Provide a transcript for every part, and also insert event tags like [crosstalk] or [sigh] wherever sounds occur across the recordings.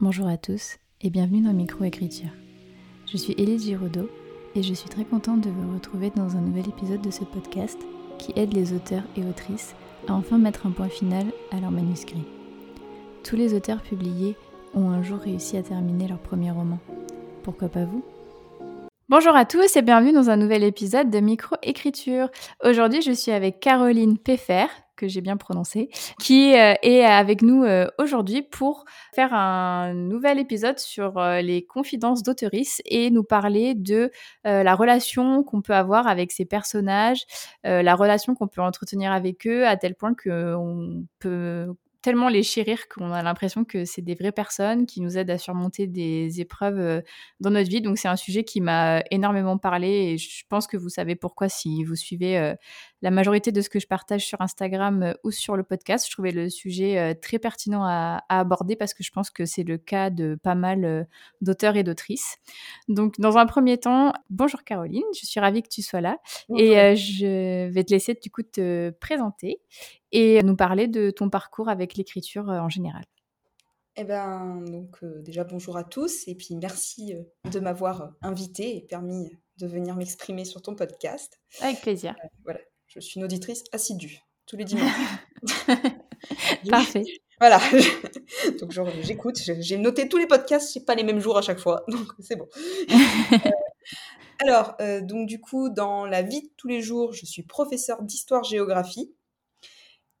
Bonjour à tous et bienvenue dans Microécriture. Je suis Élise Giraudot et je suis très contente de vous retrouver dans un nouvel épisode de ce podcast qui aide les auteurs et autrices à enfin mettre un point final à leur manuscrit. Tous les auteurs publiés ont un jour réussi à terminer leur premier roman. Pourquoi pas vous? Bonjour à tous et bienvenue dans un nouvel épisode de Microécriture. Aujourd'hui, je suis avec Caroline Peffer, que j'ai bien prononcé, qui euh, est avec nous euh, aujourd'hui pour faire un nouvel épisode sur euh, les confidences d'auteuristes et nous parler de la relation qu'on peut avoir avec ces personnages, la relation qu'on peut entretenir avec eux, à tel point qu'on peut tellement les chérir qu'on a l'impression que c'est des vraies personnes qui nous aident à surmonter des épreuves euh, dans notre vie. Donc c'est un sujet qui m'a énormément parlé et je pense que vous savez pourquoi si vous suivez euh, la majorité de ce que je partage sur Instagram euh, ou sur le podcast. Je trouvais le sujet très pertinent à, aborder parce que je pense que c'est le cas de pas mal d'auteurs et d'autrices. Donc dans un premier temps, bonjour Caroline, je suis ravie que tu sois là et je vais te laisser du coup te présenter et nous parler de ton parcours avec l'écriture euh, en général. Eh bien, donc euh, déjà bonjour à tous et puis merci euh, de m'avoir invité et permis de venir m'exprimer sur ton podcast. Avec plaisir. voilà, je suis une auditrice assidue tous les dimanches. [laughs] Parfait. Voilà, [laughs] donc j'écoute, j'ai noté tous les podcasts, c'est pas les mêmes jours à chaque fois, [laughs] donc c'est bon. alors, donc du coup, dans la vie de tous les jours, je suis professeur d'histoire-géographie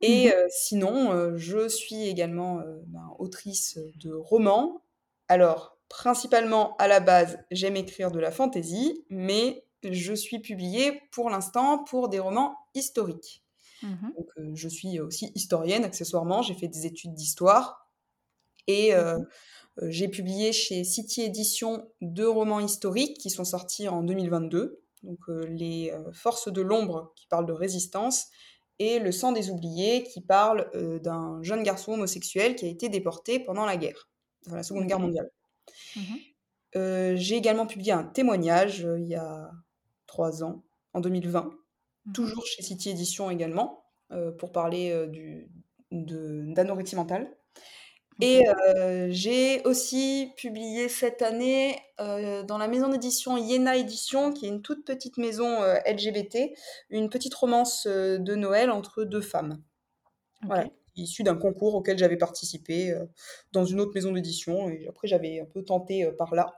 et mmh sinon, je suis également ben, autrice de romans. Alors, principalement à la base, j'aime écrire de la fantaisie, mais je suis publiée pour l'instant pour des romans historiques. Mmh Donc, je suis aussi historienne accessoirement, j'ai fait des études d'histoire et mmh j'ai publié chez City Édition deux romans historiques qui sont sortis en 2022. Donc, Les Forces de l'ombre qui parlent de résistance et Le sang des oubliés, qui parle euh, d'un jeune garçon homosexuel qui a été déporté pendant la guerre, la Seconde Guerre mondiale. Mmh euh, j'ai également publié un témoignage euh, il y a trois ans, en 2020, mmh toujours chez City Édition également, pour parler du, d'anorexie mentale. Et j'ai aussi publié cette année dans la maison d'édition Yéna Édition, qui est une toute petite maison LGBT, une petite romance de Noël entre deux femmes. Voilà, issue d'un concours auquel j'avais participé dans une autre maison d'édition. Et après, j'avais un peu tenté par là.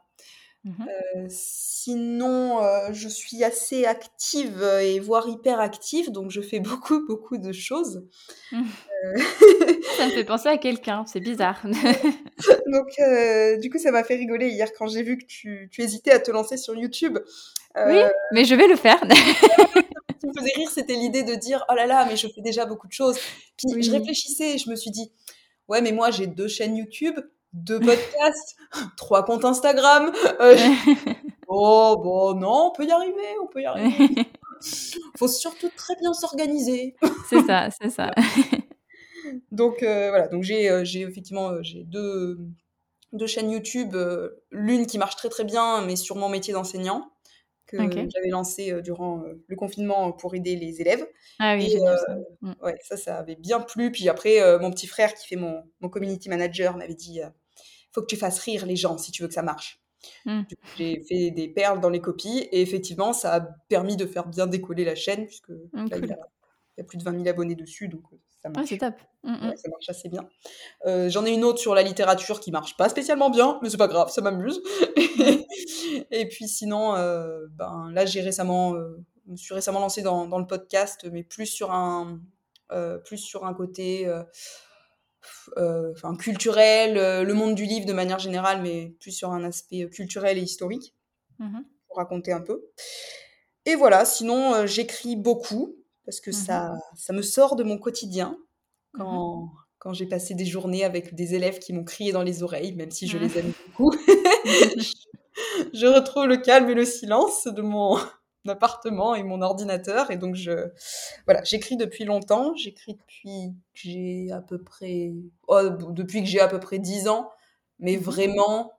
Mmh sinon, je suis assez active et voire hyper active, donc je fais [laughs] beaucoup, beaucoup de choses. Mmh. ça me fait penser à quelqu'un, c'est bizarre. [laughs] donc, du coup, ça m'a fait rigoler hier quand j'ai vu que tu, tu, hésitais à te lancer sur YouTube. Oui, mais je vais le faire. [laughs] Ce qui me faisait rire, c'était l'idée de dire Oh là là, mais je fais déjà beaucoup de choses. Puis je réfléchissais et je me suis dit Ouais, mais moi j'ai deux chaînes YouTube, deux podcasts, [laughs] trois comptes Instagram. Euh, [laughs] oh, bon, non, on peut y arriver, on peut y arriver. [laughs] Faut surtout très bien s'organiser. c'est ça, c'est ça. donc euh, voilà, donc j'ai euh, j'ai effectivement j'ai deux, deux chaînes YouTube, l'une qui marche très très bien, mais sur mon métier d'enseignant que j'avais lancé durant le confinement pour aider les élèves. Ah oui, j'ai ça. Mm. Ouais, ça, ça avait bien plu. Puis après, mon petit frère qui fait mon, mon community manager m'avait dit faut que tu fasses rire les gens si tu veux que ça marche. Mmh. J'ai fait des perles dans les copies et effectivement, ça a permis de faire bien décoller la chaîne puisque mmh, il, y a, plus de 20 000 abonnés dessus, donc euh, ça marche. c'est top. Mmh, ça marche assez bien. Euh, j'en ai une autre sur la littérature qui marche pas spécialement bien, mais c'est pas grave, ça m'amuse. [laughs] et puis sinon, euh, ben là, j'ai récemment, me suis récemment lancée dans, dans, le podcast, mais plus sur un, plus sur un côté enfin, culturel, euh, le monde du livre de manière générale, mais plus sur un aspect culturel et historique, mmh pour raconter un peu. Et voilà, sinon euh, j'écris beaucoup, parce que mmh ça, ça me sort de mon quotidien mmh quand, quand j'ai passé des journées avec des élèves qui m'ont crié dans les oreilles, même si je les aime beaucoup. [laughs] [laughs] je retrouve le calme et le silence de mon, appartement et mon ordinateur. Et donc, je, voilà, j'écris depuis longtemps. J'écris depuis que j'ai à peu près, oh, depuis que j'ai à peu près 10 ans, mais mmh vraiment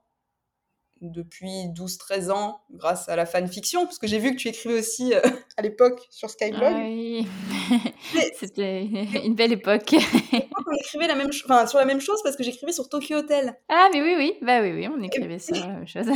depuis 12-13 ans, grâce à la fanfiction, parce que j'ai vu que tu écrivais aussi euh, [laughs] à l'époque sur Skyblog. oui, [laughs] c'était une belle époque. [laughs] qu'on écrivait la même enfin, sur la même chose parce que j'écrivais sur Tokyo Hotel. Ah, mais oui, oui, bah oui, oui, on écrivait sur la même chose.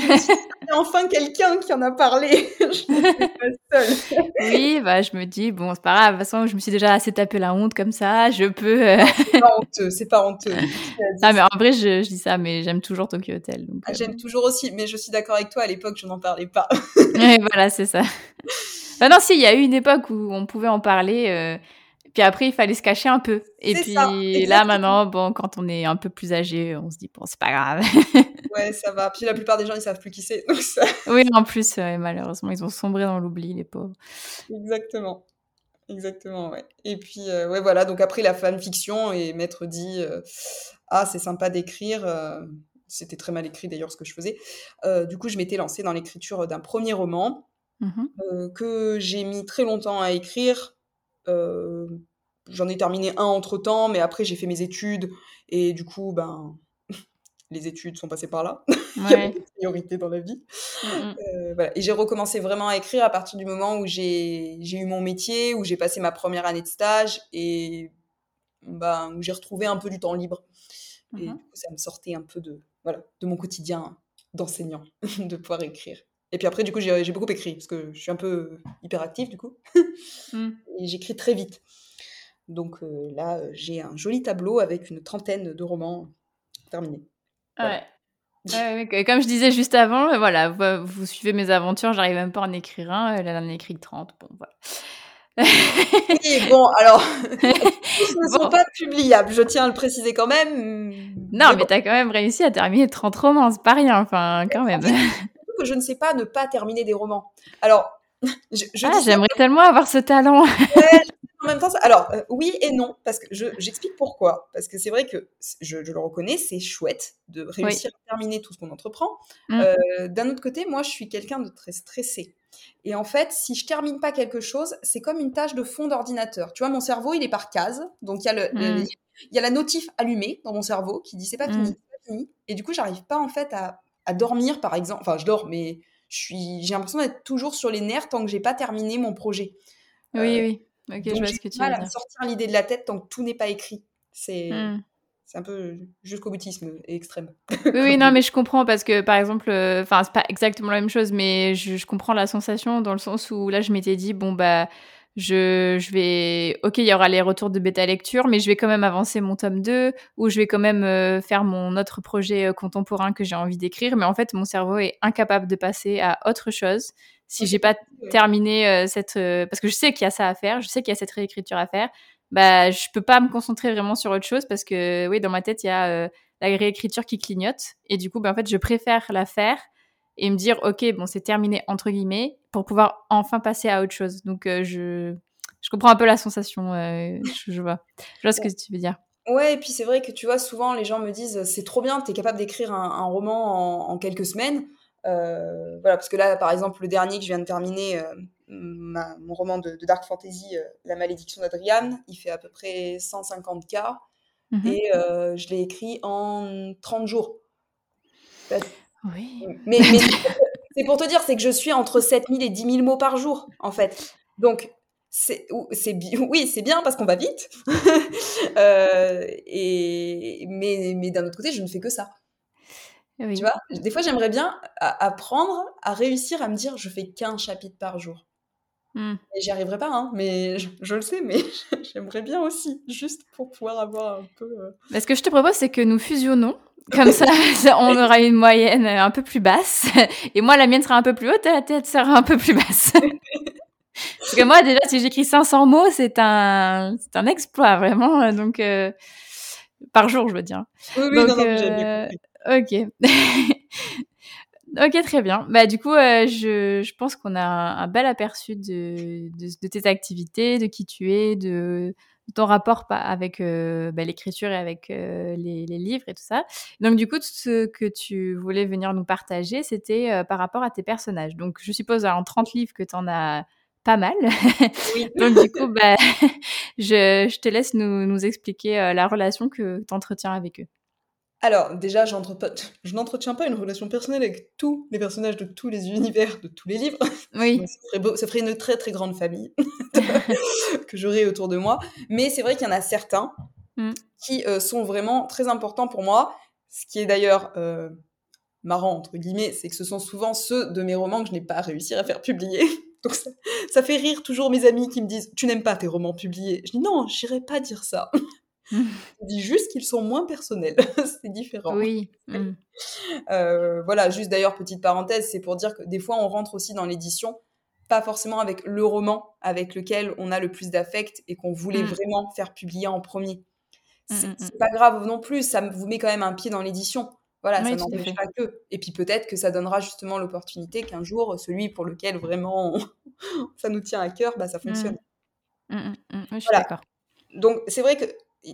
enfin quelqu'un qui en a parlé. [laughs] je pas seule. oui, bah je me dis, bon, c'est pas grave, de toute façon, je me suis déjà assez tapé la honte comme ça, je peux. Euh, c'est pas honteux, c'est pas honteux. [laughs] Ah, mais en vrai, je, je dis ça, mais j'aime toujours Tokyo Hotel. Ah, j'aime toujours aussi, mais je suis d'accord avec toi, à l'époque, je n'en parlais pas. oui, voilà, c'est ça. Bah non, si, il y a eu une époque où on pouvait en parler. Euh, puis après, il fallait se cacher un peu. Et puis là, maintenant, bon, quand on est un peu plus âgé, on se dit, bon, c'est pas grave. [laughs] ouais, ça va. Puis la plupart des gens, ils savent plus qui c'est. [laughs] Oui, en plus, malheureusement, ils ont sombré dans l'oubli, les pauvres. Exactement. Exactement, ouais. Et puis, euh, ouais, voilà. Donc après, la fanfiction, et Maître dit, euh, ah, c'est sympa d'écrire. Euh, c'était très mal écrit d'ailleurs ce que je faisais. du coup, je m'étais lancée dans l'écriture d'un premier roman mmh que j'ai mis très longtemps à écrire euh, j'en ai terminé un entre temps, mais après j'ai fait mes études et du coup, ben, [laughs] les études sont passées par là. [laughs] Il y a des priorités dans la vie. Mmh, mmh. Euh, voilà. Et j'ai recommencé vraiment à écrire à partir du moment où j'ai eu mon métier, où j'ai passé ma première année de stage et ben, où j'ai retrouvé un peu du temps libre. Et mmh du coup, ça me sortait un peu de, voilà, de mon quotidien d'enseignant, [laughs] de pouvoir écrire. Et puis après, du coup, j'ai beaucoup écrit, parce que je suis un peu hyperactive, du coup. Mmh. Et j'écris très vite. Donc euh, là, euh, j'ai un joli tableau avec une trentaine de romans terminés. Ouais. comme je disais juste avant, euh, voilà, vous, suivez mes aventures, j'arrive même pas à en écrire un, elle en a écrit 30, bon voilà. [laughs] oui, bon, alors, [laughs] [laughs] ils ne sont pas publiables, je tiens à le préciser quand même. Non, mais, tu as quand même réussi à terminer 30 romans, c'est pas rien, enfin, quand même que je ne sais pas ne pas terminer des romans. Alors, je, ah, j'aimerais tellement avoir ce talent. [laughs] en même temps, alors euh, oui et non, parce que j'explique pourquoi. Parce que c'est vrai que je, le reconnais, c'est chouette de réussir à terminer tout ce qu'on entreprend. Mmh. Euh, d'un autre côté, moi, je suis quelqu'un de très stressé. Et en fait, si je termine pas quelque chose, c'est comme une tâche de fond d'ordinateur. Tu vois, mon cerveau, il est par case. Donc, il y, a le, mmh. il y a la notif allumée dans mon cerveau qui dit c'est pas fini, mmh. c'est pas fini. Et du coup, j'arrive pas en fait à à dormir, par exemple. Enfin, je dors, mais j'ai l'impression d'être toujours sur les nerfs tant que j'ai pas terminé mon projet. Oui, euh, oui. Ok, je vois ce que tu veux dire. à sortir l'idée de la tête tant que tout n'est pas écrit. C'est. Hmm. C'est un peu jusqu'au boutisme extrême. Oui, oui, non, [laughs] mais je comprends parce que par exemple, euh, enfin, c'est pas exactement la même chose, mais je, je, comprends la sensation dans le sens où là, je m'étais dit, bon, bah, je, je vais, ok, il y aura les retours de bêta lecture, mais je vais quand même avancer mon tome 2 ou je vais quand même euh, faire mon autre projet euh, contemporain que j'ai envie d'écrire. Mais en fait, mon cerveau est incapable de passer à autre chose si j'ai pas terminé euh, cette, parce que je sais qu'il y a ça à faire, je sais qu'il y a cette réécriture à faire. Bah, je peux pas me concentrer vraiment sur autre chose parce que, oui, dans ma tête, il y a la réécriture qui clignote et du coup, bah, en fait, je préfère la faire et me dire ok bon c'est terminé entre guillemets pour pouvoir enfin passer à autre chose. Donc euh, je je comprends un peu la sensation euh, je, vois. Je vois ce que tu veux dire. Ouais et puis c'est vrai que tu vois souvent les gens me disent c'est trop bien tu es capable d'écrire un, roman en, quelques semaines. Euh, voilà parce que là par exemple le dernier que je viens de terminer mon roman de, dark fantasy la malédiction d'Adriane il fait à peu près 150 k. Mmh et je l'ai écrit en 30 jours oui. Mais, [laughs] c'est pour te dire, c'est que je suis entre 7000 et 10 000 mots par jour, en fait. Donc, c'est, [laughs] oui, c'est bien parce qu'on va vite. [laughs] Euh, et, mais, mais d'un autre côté, je ne fais que ça. Tu vois, des fois, j'aimerais bien apprendre à réussir à me dire, je fais qu'un chapitre par jour. Et j'y arriverai pas, hein, mais [laughs] je, le sais, mais [laughs] j'aimerais bien aussi, juste pour pouvoir avoir un peu. Euh Ce que je te propose, c'est que nous fusionnons [laughs] comme ça, on aura une moyenne un peu plus basse. Et moi, la mienne sera un peu plus haute et la tête sera un peu plus basse. Parce que moi, déjà, si j'écris 500 mots, c'est un, c'est un exploit, vraiment. Donc, euh, par jour, je veux dire. Oui, oui, non, non, euh, Ok. Ok, très bien. Bah, du coup, euh, je, je pense qu'on a un, bel aperçu de, de, de, tes activités, de qui tu es, de, ton rapport avec euh, bah, l'écriture et avec euh, les, livres et tout ça. Donc du coup, ce que tu voulais venir nous partager, c'était par rapport à tes personnages. Donc je suppose en 30 livres que tu en as pas mal. Oui. [laughs] Donc du coup, bah, [laughs] je, je, te laisse nous, nous expliquer la relation que tu entretiens avec eux. Alors, déjà, je n'entretiens pas une relation personnelle avec tous les personnages de tous les univers, de tous les livres. Oui. ça, ferait une très très grande famille [laughs] que j'aurais autour de moi. Mais c'est vrai qu'il y en a certains Mm. qui euh, sont vraiment très importants pour moi. Ce qui est d'ailleurs euh, marrant, entre guillemets, c'est que ce sont souvent ceux de mes romans que je n'ai pas réussi à faire publier. [laughs] Donc ça, ça fait rire toujours mes amis qui me disent Tu n'aimes pas tes romans publiés? Je dis Non, j'irai pas dire ça. Je dis juste qu'ils sont moins personnels. [laughs] c'est différent. Oui. [laughs] Mm. Euh, voilà, juste d'ailleurs, petite parenthèse, c'est pour dire que des fois, on rentre aussi dans l'édition, pas forcément avec le roman avec lequel on a le plus d'affect et qu'on voulait Mm. vraiment faire publier en premier. C'est Mm, mm, c'est pas grave non plus, ça vous met quand même un pied dans l'édition. Voilà, Oui, ça n'empêche pas que. Et puis peut-être que ça donnera justement l'opportunité qu'un jour, celui pour lequel vraiment on- [laughs] ça nous tient à cœur, bah, ça fonctionne. Mm, mm, mm. Oui, je suis Voilà. d'accord. Donc c'est vrai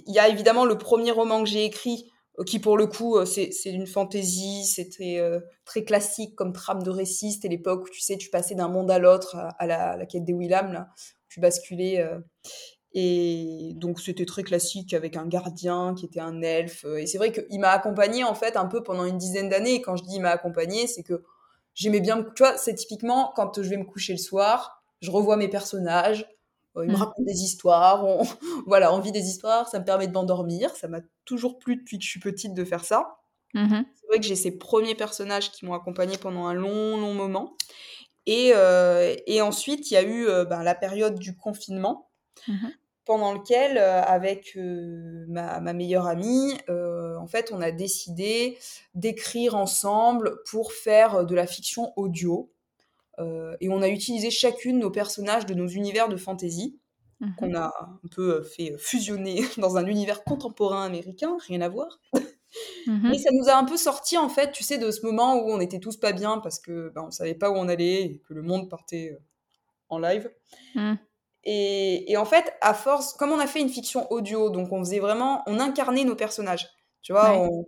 qu'il y a évidemment le premier roman que j'ai écrit, euh, qui pour le coup, euh, c'est une fantaisie, c'était euh, très classique comme trame de récit. C'était l'époque où tu sais, tu passais d'un monde à l'autre, à, la, quête des Willam, là, tu basculais. et donc c'était très classique avec un gardien qui était un elfe. Et c'est vrai qu'il m'a accompagné en fait un peu pendant une dizaine d'années. Et quand je dis il m'a accompagné, c'est que j'aimais bien. Tu vois, c'est typiquement quand je vais me coucher le soir, je revois mes personnages. Ils me Mm. racontent des histoires, on, [laughs] voilà, envie des histoires, ça me permet de m'endormir. Ça m'a toujours plu depuis que je suis petite de faire ça. Mhm. C'est vrai que j'ai ces premiers personnages qui m'ont accompagnée pendant un long, long moment. Et, euh, et ensuite, il y a eu euh, ben, la période du confinement, Mhm. pendant lequel, euh, avec ma, ma meilleure amie, en fait, on a décidé d'écrire ensemble pour faire de la fiction audio. Euh, et on a utilisé chacune nos personnages de nos univers de fantasy Mhm. qu'on a un peu euh, fait fusionner [laughs] dans un univers contemporain américain, rien à voir. Mhm. Mais ça nous a un peu sorti, en fait, tu sais, de ce moment où on était tous pas bien parce que ben, on savait pas où on allait et que le monde partait euh, en live. Mm. Et, et en fait, à force, comme on a fait une fiction audio, donc on faisait vraiment, on incarnait nos personnages. Tu vois, Ouais. on,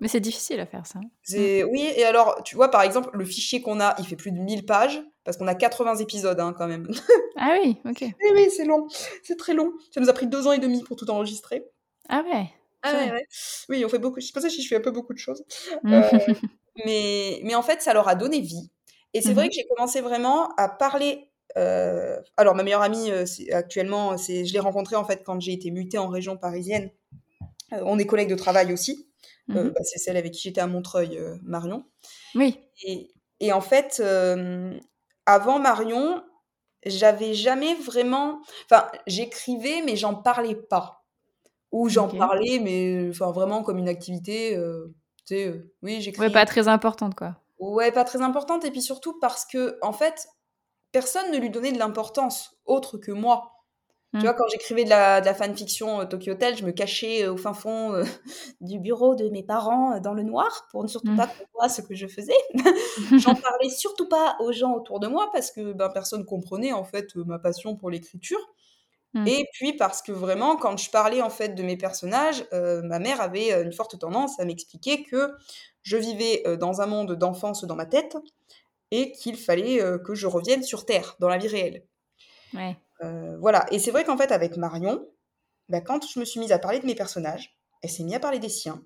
Mais c'est difficile à faire ça. c'est- oui, et alors, tu vois, par exemple, le fichier qu'on a, il fait plus de 1000 pages, parce qu'on a 80 épisodes hein, quand même. [laughs] Ah oui, ok. oui, oui, c'est long, c'est très long. Ça nous a pris deux ans et demi pour tout enregistrer. Ah ouais. Ah ouais, ouais. Oui, on fait beaucoup, je sais pas si je fais un peu beaucoup de choses. Mm. Euh, [laughs] mais, mais en fait, ça leur a donné vie. Et c'est vrai Mhm. que j'ai commencé vraiment à parler. euh, alors, ma meilleure amie, euh, actuellement, je l'ai rencontrée en fait quand j'ai été mutée en région parisienne. Euh, on est collègues de travail aussi. Euh, Mhm. bah, c'est celle avec qui j'étais à Montreuil, euh, Marion. Oui. Et, et en fait, avant Marion, j'avais jamais vraiment. Enfin, j'écrivais, mais j'en parlais pas. Ou j'en parlais, mais enfin, vraiment comme une activité. euh, tu sais, euh, oui, j'écris. Ouais, pas très importante, quoi. Ouais, pas très importante. Et puis surtout parce que, en fait, personne ne lui donnait de l'importance autre que moi. Tu Mm. vois, quand j'écrivais de la, de la fanfiction euh, Tokyo Hotel, je me cachais euh, au fin fond euh, [laughs] du bureau de mes parents dans le noir pour ne surtout Mm. pas qu'on voit ce que je faisais. [laughs] J'en [laughs] parlais surtout pas aux gens autour de moi parce que ben, personne comprenait en fait ma passion pour l'écriture. Mm. Et puis parce que vraiment, quand je parlais en fait de mes personnages, ma mère avait une forte tendance à m'expliquer que je vivais dans un monde d'enfance dans ma tête et qu'il fallait que je revienne sur Terre, dans la vie réelle. Ouais. Euh, voilà. Et c'est vrai qu'en fait, avec Marion, bah, quand je me suis mise à parler de mes personnages, elle s'est mise à parler des siens.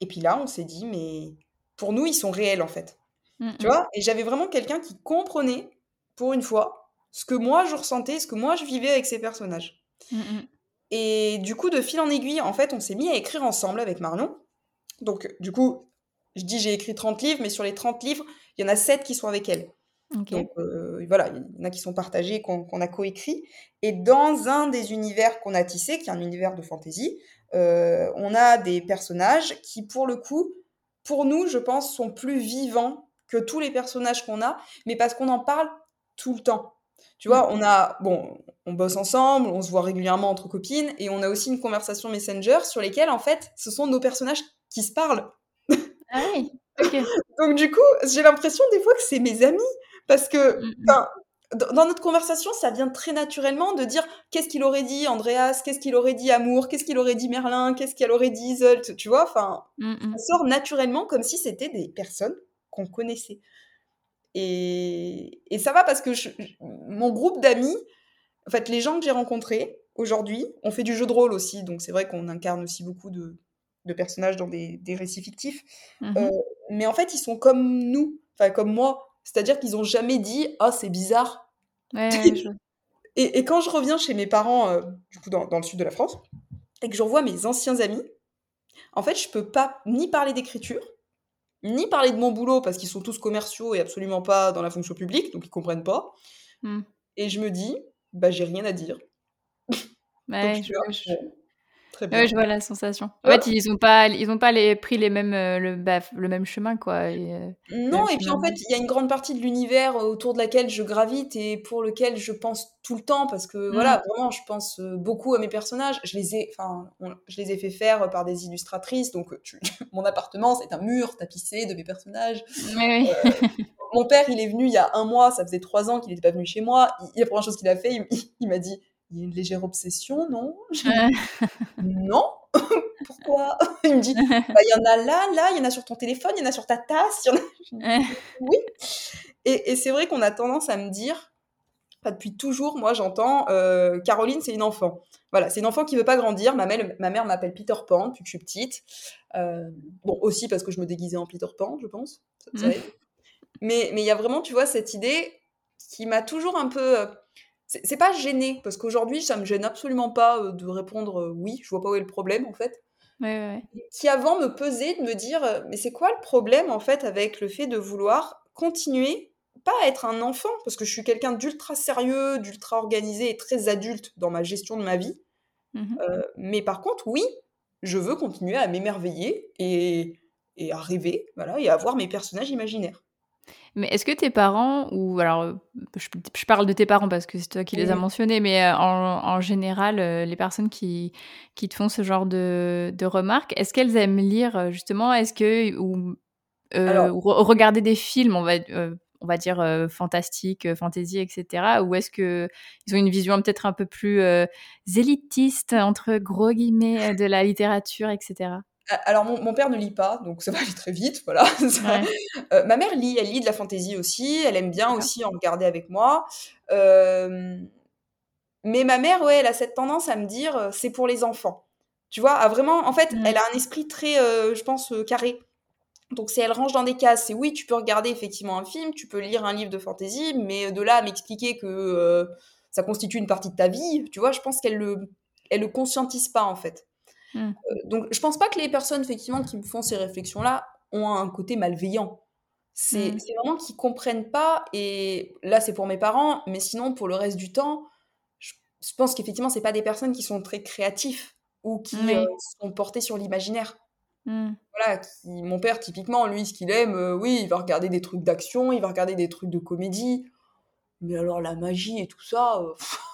Et puis là, on s'est dit, mais pour nous, ils sont réels en fait. Mm, Tu mm. vois? Et j'avais vraiment quelqu'un qui comprenait, pour une fois, ce que moi je ressentais, ce que moi je vivais avec ces personnages. Mm. Et du coup, de fil en aiguille, en fait, on s'est mis à écrire ensemble avec Marion. Donc, du coup, je dis j'ai écrit 30 livres, mais sur les 30 livres, il y en a 7 qui sont avec elle. Donc euh, voilà, il y en a qui sont partagés, qu'on qu'on a coécrit. Et dans un des univers qu'on a tissé, qui est un univers de fantasy, euh, on a des personnages qui, pour le coup, pour nous, je pense, sont plus vivants que tous les personnages qu'on a, mais parce qu'on en parle tout le temps. Tu vois, on a, bon, on bosse ensemble, on se voit régulièrement entre copines, et on a aussi une conversation Messenger sur lesquelles, en fait, ce sont nos personnages qui se parlent. Ah oui. [laughs] Ok. Donc du coup, j'ai l'impression des fois que c'est mes amis parce que Mm, mm. dans notre conversation, ça vient très naturellement de dire qu'est-ce qu'il aurait dit Andreas, qu'est-ce qu'il aurait dit Amour, qu'est-ce qu'il aurait dit Merlin, qu'est-ce qu'elle aurait dit Iseult, tu vois, enfin, Mm, mm. ça sort naturellement comme si c'était des personnes qu'on connaissait. Et, et ça va parce que je- mon groupe d'amis, en fait, les gens que j'ai rencontrés aujourd'hui, on fait du jeu de rôle aussi, donc c'est vrai qu'on incarne aussi beaucoup de, de personnages dans des, des récits fictifs. Mhm. Euh, mais en fait, ils sont comme nous, enfin comme moi. C'est-à-dire qu'ils n'ont jamais dit Ah, c'est bizarre. Ouais, ouais, [laughs] je- Et, et quand je reviens chez mes parents, euh, du coup, dans, dans le sud de la France, et que je revois mes anciens amis, en fait, je peux pas ni parler d'écriture, ni parler de mon boulot parce qu'ils sont tous commerciaux et absolument pas dans la fonction publique, donc ils comprennent pas. Mmh. Et je me dis, bah j'ai rien à dire. Ouais, donc, je, je- très bien. ouais, je vois la sensation. En fait, ils ont pas, ils ont pas les, pris les mêmes, euh, le, bah, le même chemin, quoi. et, euh, Non, et puis en fait, il y a une grande partie de l'univers euh, autour de laquelle je gravite et pour lequel je pense tout le temps parce que voilà, vraiment, je pense beaucoup à mes personnages. Je les ai, enfin, je les ai fait faire par des illustratrices, donc tu- [laughs] mon appartement, c'est un mur tapissé de mes personnages. Oui, oui. Mon père, il est venu il y a un mois, ça faisait trois ans qu'il n'était pas venu chez moi. Il, la première chose qu'il a fait, il, il m'a dit, il y a une légère obsession, non? [laughs] Non? [laughs] Pourquoi? [laughs] Il me dit, Bah, il y en a là, là, il y en a sur ton téléphone, il y en a sur ta tasse, il y en a... Oui. Et, et c'est vrai qu'on a tendance à me dire, enfin, depuis toujours, moi j'entends, euh, Caroline, c'est une enfant. Voilà, c'est une enfant qui veut pas grandir. Ma mère, ma mère m'appelle Peter Pan depuis que je suis petite. Euh, bon, aussi parce que je me déguisais en Peter Pan, je pense. Ça- ça Mm. Mais mais il y a vraiment, tu vois, cette idée qui m'a toujours un peu. C'est pas gêné, parce qu'aujourd'hui, ça me gêne absolument pas euh, de répondre euh, oui, je vois pas où est le problème en fait. Ouais, ouais, qui avant me pesait de me dire euh, mais c'est quoi le problème en fait avec le fait de vouloir continuer pas à être un enfant parce que je suis quelqu'un d'ultra sérieux, d'ultra organisé et très adulte dans ma gestion de ma vie. Euh, mais par contre oui je veux continuer à m'émerveiller et, et à rêver voilà et à avoir mes personnages imaginaires Mais est-ce que tes parents, ou alors euh, je, je parle de tes parents parce que c'est toi qui les as mentionnés, mais euh, en, en général, euh, les personnes qui, qui te font ce genre de, de remarques, est-ce qu'elles aiment lire justement? Est-ce que ou, euh, Alors- ou re- regarder des films, on va, euh, on va dire euh, fantastiques, euh, fantasy, etc. Ou est-ce que ils ont une vision peut-être un peu plus euh, élitiste entre gros guillemets de la littérature, etc. Ah, Alors, mon, mon père ne lit pas, donc ça va aller très vite, voilà. [laughs] Ça- Ouais. Euh, ma mère lit, elle lit de la fantaisie aussi, elle aime bien D'accord. aussi en regarder avec moi. Euh, mais ma mère, ouais, elle a cette tendance à me dire, c'est pour les enfants. Tu vois, à vraiment, en fait, Mm. elle a un esprit très, euh, je pense, carré. Donc, si elle range dans des cases, c'est oui, tu peux regarder effectivement un film, tu peux lire un livre de fantaisie, mais de là à m'expliquer que ça constitue une partie de ta vie, tu vois, je pense qu'elle le, elle le conscientise pas, en fait. Mm. Euh, donc, je pense pas que les personnes, effectivement, qui me font ces réflexions-là ont un côté malveillant. C'est Mm. c'est vraiment qu'ils comprennent pas, et là, c'est pour mes parents, mais sinon, pour le reste du temps, je, je pense qu'effectivement, c'est pas des personnes qui sont très créatifs ou qui euh, sont portées sur l'imaginaire. Mm. Voilà, qui- mon père, typiquement, lui, ce qu'il aime, euh, oui, il va regarder des trucs d'action, il va regarder des trucs de comédie, mais alors la magie et tout ça,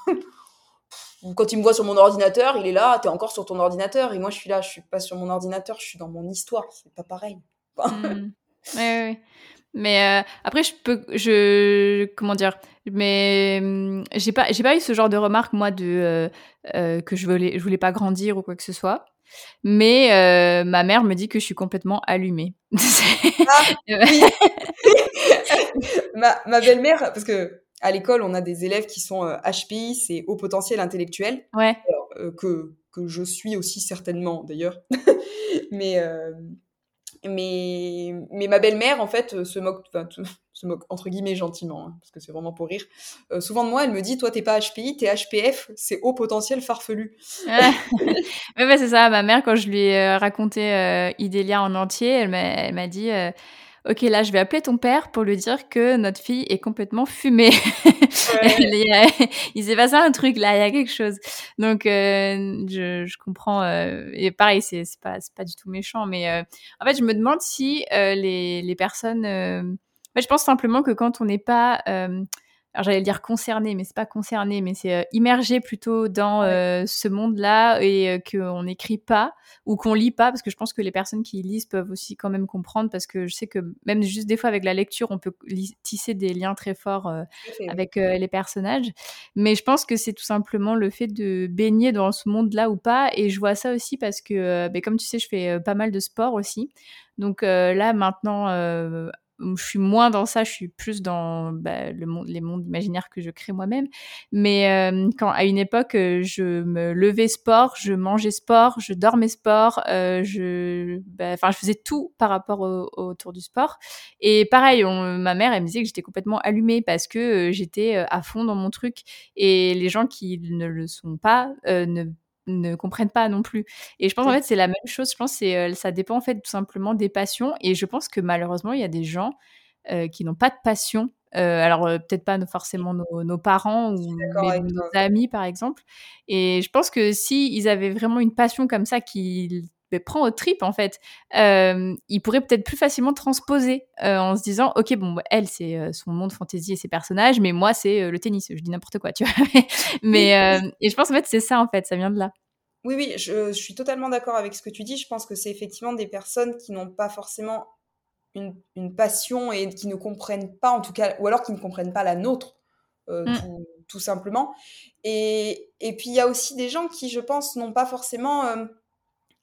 euh, quand il me voit sur mon ordinateur, il est là, t'es encore sur ton ordinateur, et moi, je suis là, je suis pas sur mon ordinateur, je suis dans mon histoire, c'est pas pareil. Mm. [laughs] Ouais, ouais, ouais. Mais euh, après, je peux, je, comment dire, mais hum, j'ai pas, j'ai pas eu ce genre de remarque moi de euh, euh, que je voulais, je voulais pas grandir ou quoi que ce soit. Mais euh, ma mère me dit que je suis complètement allumée. [laughs] Ah, oui. [laughs] ma ma belle-mère, parce que à l'école, on a des élèves qui sont euh, HPI, c'est haut potentiel intellectuel, ouais. euh, que, que je suis aussi certainement d'ailleurs. [laughs] mais, euh, mais, mais ma belle-mère, en fait, euh, se moque, [laughs] se moque entre guillemets gentiment, hein, parce que c'est vraiment pour rire. Euh, souvent de moi, elle me dit Toi, t'es pas HPI, t'es HPF, c'est haut potentiel farfelu. [laughs] Ouais, ouais, c'est ça. Ma mère, quand je lui ai euh, raconté euh, Idélia en entier, elle m'a, elle m'a dit euh, Ok, là, je vais appeler ton père pour lui dire que notre fille est complètement fumée. [laughs] Il y a- [laughs] il s'est passé un truc là, il y a quelque chose. Donc, euh, je, je comprends. euh, et pareil, c'est pas, pas du tout méchant, mais euh, en fait, je me demande si euh, les, les personnes. euh, en fait, je pense simplement que quand on n'est pas. Alors j'allais dire concerné, mais c'est pas concerné, mais c'est euh, immergé plutôt dans euh, ce monde-là et euh, qu'on n'écrit pas ou qu'on lit pas, parce que je pense que les personnes qui lisent peuvent aussi quand même comprendre, parce que je sais que même juste des fois avec la lecture, on peut tisser des liens très forts euh, avec les personnages. Mais je pense que c'est tout simplement le fait de baigner dans ce monde-là ou pas. Et je vois ça aussi parce que, ben, comme tu sais, je fais pas mal de sport aussi. Donc euh, là, maintenant, euh, je suis moins dans ça, je suis plus dans bah, le monde, les mondes imaginaires que je crée moi-même. Mais euh, quand à une époque, euh, je me levais sport, je mangeais sport, je dormais sport, euh, je, bah, enfin, je faisais tout par rapport au, autour du sport. Et pareil, on- ma mère, elle me disait que j'étais complètement allumée parce que euh, j'étais euh, à fond dans mon truc. Et les gens qui ne le sont pas euh, ne ne comprennent pas non plus. Et je pense en fait c'est la même chose. Je pense c'est ça dépend en fait tout simplement des passions. Et je pense que malheureusement il y a des gens qui n'ont pas de passion. alors peut-être pas forcément nos, parents ou nos amis par exemple. Et je pense que si ils avaient vraiment une passion comme ça qui prend au trip en fait, euh, il pourrait peut-être plus facilement transposer euh, en se disant ok bon bah, elle c'est euh, son monde fantasy et ses personnages, mais moi c'est le tennis, je dis n'importe quoi tu vois. [laughs] mais et je pense en fait c'est ça en fait, ça vient de là. Oui oui, je, suis totalement d'accord avec ce que tu dis. Je pense que c'est effectivement des personnes qui n'ont pas forcément une, passion et qui ne comprennent pas en tout cas, ou alors qui ne comprennent pas la nôtre. Mm. tout, simplement. Et, et puis il y a aussi des gens qui, je pense, n'ont pas forcément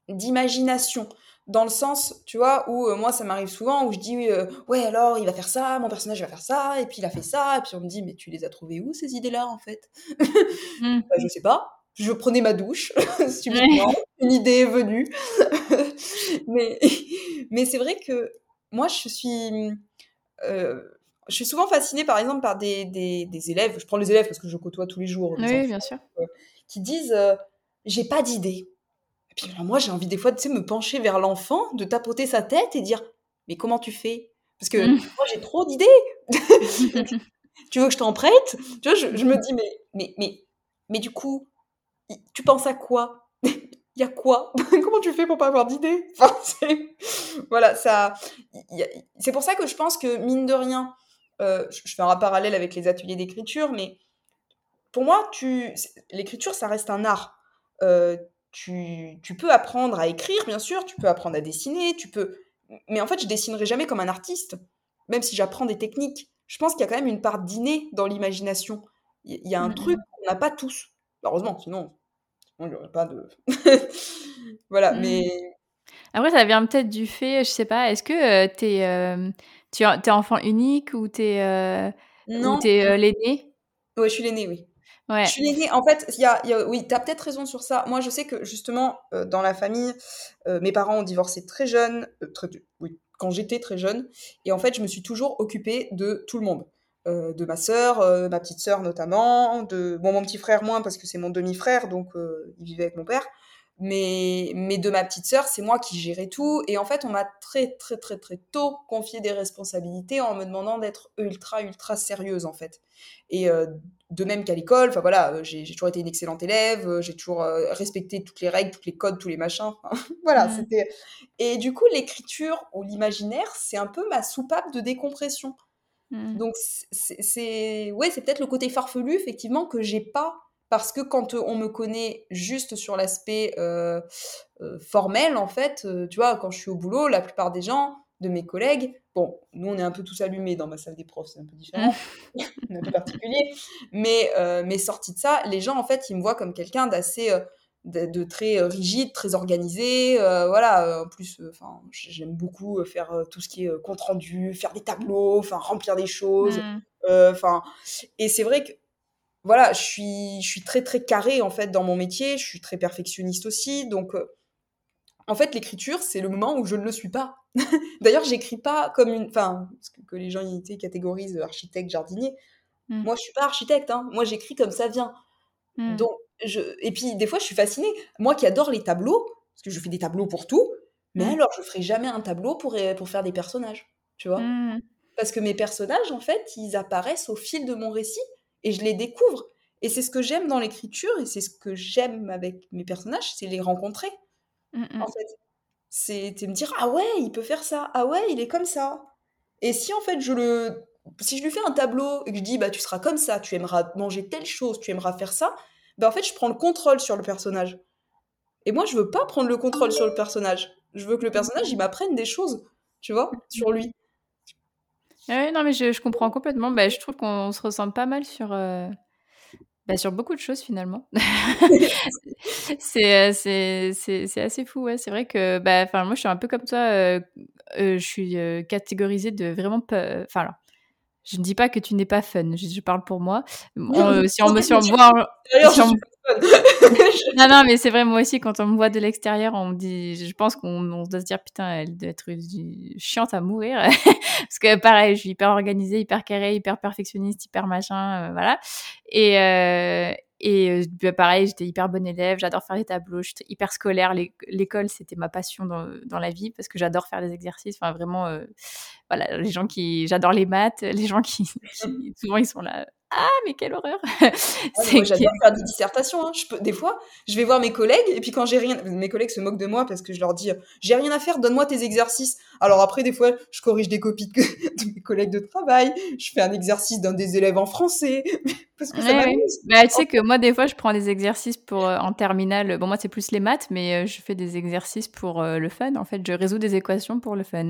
d'imagination dans le sens, tu vois, où euh, moi ça m'arrive souvent où je dis euh, ouais alors il va faire ça, mon personnage va faire ça, et puis il a fait ça, et puis on me dit mais tu les as trouvées où ces idées-là en fait? [laughs] Mmh. bah, Je sais pas. Je prenais ma douche, [laughs] [laughs] une idée est venue. mais mais c'est vrai que moi je suis euh, je suis souvent fascinée par exemple par des, des, des, élèves, je prends les élèves parce que je côtoie tous les jours, oui, bien sûr. qui disent j'ai pas d'idée puis moi, j'ai envie des fois de me pencher vers l'enfant, de tapoter sa tête et dire Mais comment tu fais? Parce que mmh. [laughs] moi, j'ai trop d'idées. [laughs] tu veux que je t'en prête? Tu vois, je, me dis mais, mais, mais, mais du coup, tu penses à quoi? [laughs] Il y a quoi? Comment tu fais pour pas avoir d'idées? Voilà, ça. C'est pour ça que je pense que, mine de rien, euh, je fais un parallèle avec les ateliers d'écriture, mais pour moi, tu... l'écriture, ça reste un art. Euh, tu, peux apprendre à écrire, bien sûr, tu peux apprendre à dessiner, tu peux... Mais en fait, je dessinerai jamais comme un artiste, même si j'apprends des techniques. Je pense qu'il y a quand même une part d'inné dans l'imagination. Il y a un mmh truc qu'on n'a pas tous. Heureusement, sinon, il n'y aurait pas de... [laughs] voilà, mmh. mais... Après, ça vient peut-être du fait, je sais pas, est-ce que euh, t'es, euh, tu es, enfant unique ou tu es, euh, es l'aîné? Ouais, je suis l'aîné, oui. Je suis. En fait, y a, y a, oui, tu as peut-être raison sur ça. Moi, je sais que justement, euh, dans la famille, euh, mes parents ont divorcé très jeunes, euh, très, oui, quand j'étais très jeune. Et en fait, je me suis toujours occupée de tout le monde. de ma sœur, ma petite sœur notamment, de bon, mon petit frère moins parce que c'est mon demi-frère, donc il vivait avec mon père. Mais, mais de ma petite sœur, c'est moi qui gérais tout. Et en fait, on m'a très, très, très, très tôt confié des responsabilités en me demandant d'être ultra, ultra sérieuse, en fait. Et de même qu'à l'école, enfin voilà, euh, j'ai toujours été une excellente élève, euh, j'ai toujours euh, respecté toutes les règles, tous les codes, tous les machins. [laughs] voilà, mmh. c'était. Et du coup, l'écriture ou l'imaginaire, c'est un peu ma soupape de décompression. Mmh. Donc c'est, ouais, c'est peut-être le côté farfelu effectivement que j'ai pas parce que quand on me connaît juste sur l'aspect formel, en fait, tu vois, quand je suis au boulot, la plupart des gens, de mes collègues. Bon, nous, on est un peu tous allumés dans ma salle des profs, c'est un peu différent, [laughs] [laughs] un peu particulier. Mais, euh, mais sorti de ça, les gens, en fait, ils me voient comme quelqu'un d'assez. Euh, de, très euh, rigide, très organisé. voilà, en plus, enfin, j'aime beaucoup faire tout ce qui est compte rendu, faire des tableaux, enfin, remplir des choses. Mmh. Enfin, et c'est vrai que voilà, je suis, je suis très très carré en fait dans mon métier. Je suis très perfectionniste aussi, donc en fait, l'écriture, c'est le moment où je ne le suis pas. [laughs] D'ailleurs, j'écris pas comme une. Enfin, que, que les gens catégorisent architecte, jardinier. Mmh. Moi, je suis pas architecte. Hein. Moi, j'écris comme ça vient. Mmh. Donc, je... Et puis, des fois, je suis fascinée. Moi qui adore les tableaux, parce que je fais des tableaux pour tout, mais mmh. alors, je ferai jamais un tableau pour, pour faire des personnages. Tu vois Parce que mes personnages, en fait, ils apparaissent au fil de mon récit et je les découvre. Et c'est ce que j'aime dans l'écriture et c'est ce que j'aime avec mes personnages, c'est les rencontrer. En fait. C'est me dire: «Ah ouais, il peut faire ça. Ah ouais, il est comme ça» et si en fait je le si je lui fais un tableau et que je dis: «Bah, tu seras comme ça, tu aimeras manger telle chose, tu aimeras faire ça», bah, en fait, je prends le contrôle sur le personnage et moi, je veux pas prendre le contrôle sur le personnage. Je veux que le personnage, il m'apprenne des choses, tu vois, sur lui. Ouais, non, mais je je comprends complètement. Bah, je trouve qu'on se ressemble pas mal sur, euh, bah, sur beaucoup de choses finalement. [laughs] c'est, c'est, c'est, assez fou, ouais. C'est vrai que bah, moi je suis un peu comme toi, je suis catégorisée de vraiment... Enfin alors, je ne dis pas que tu n'es pas fun, je, parle pour moi. [laughs] si on me si on voit... [laughs] [laughs] non, non, mais c'est vrai, moi aussi, quand on me voit de l'extérieur, on dit, je pense qu'on doit se dire, putain, elle doit être chiante à mourir. [laughs] Parce que pareil, je suis hyper organisée, hyper carrée, hyper perfectionniste, hyper machin, euh, voilà. Et, euh, et bah, pareil, j'étais hyper bonne élève, j'adore faire les tableaux, j'étais hyper scolaire. L'école, c'était ma passion dans, dans, la vie parce que j'adore faire des exercices. Enfin, vraiment, voilà, les gens qui. J'adore les maths, les gens qui, qui. Souvent, ils sont là. Ah, mais quelle horreur [laughs] Moi, j'adore faire des dissertations. Hein. Je peux, des fois, je vais voir mes collègues, et puis quand j'ai rien... Mes collègues se moquent de moi parce que je leur dis « J'ai rien à faire, donne-moi tes exercices. » Alors après, des fois, je corrige des copies de, [laughs] mes collègues de travail, je fais un exercice d'un des élèves en français, [laughs] parce que ça m'amuse. Bah, tu sais que moi, des fois, je prends des exercices pour, euh, en terminale. Bon, moi, c'est plus les maths, mais euh, je fais des exercices pour euh, le fun. En fait, je résous des équations pour le fun.